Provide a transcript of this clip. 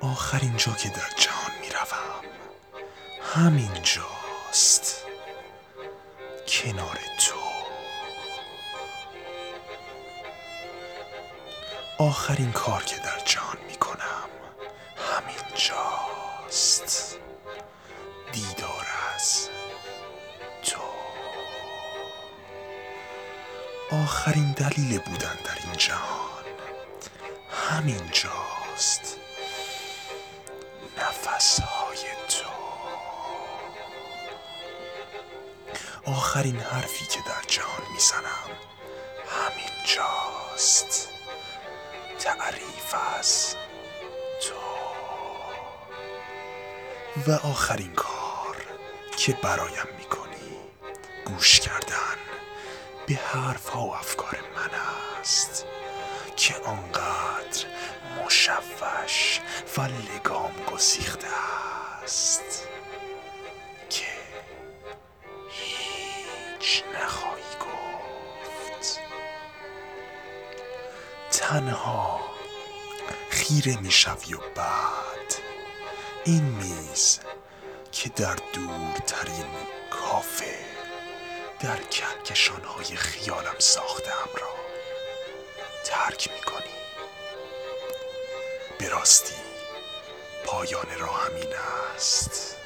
آخرین جا که در جهان می‌روم. همین جاست. کنار تو. آخرین کار که در جهان می‌کنم همین جاست. دیدار از تو. آخرین دلیل بودن در این جهان همین جاست. نفسهای تو. آخرین حرفی که در جهان می‌زنم همین جاست. تعریف از تو. و آخرین کار که برایم می‌کنی گوش کردن به حرف ها و افکار من است که آنقدر مشوش و لگام گسیخته است که هیچ گفت. تنها خیره می‌شوی و بعد این میز که در دورترین کافه در کهکشانهای خیالم ساختم را ترک می‌کنی به راستی پایان راه همین است.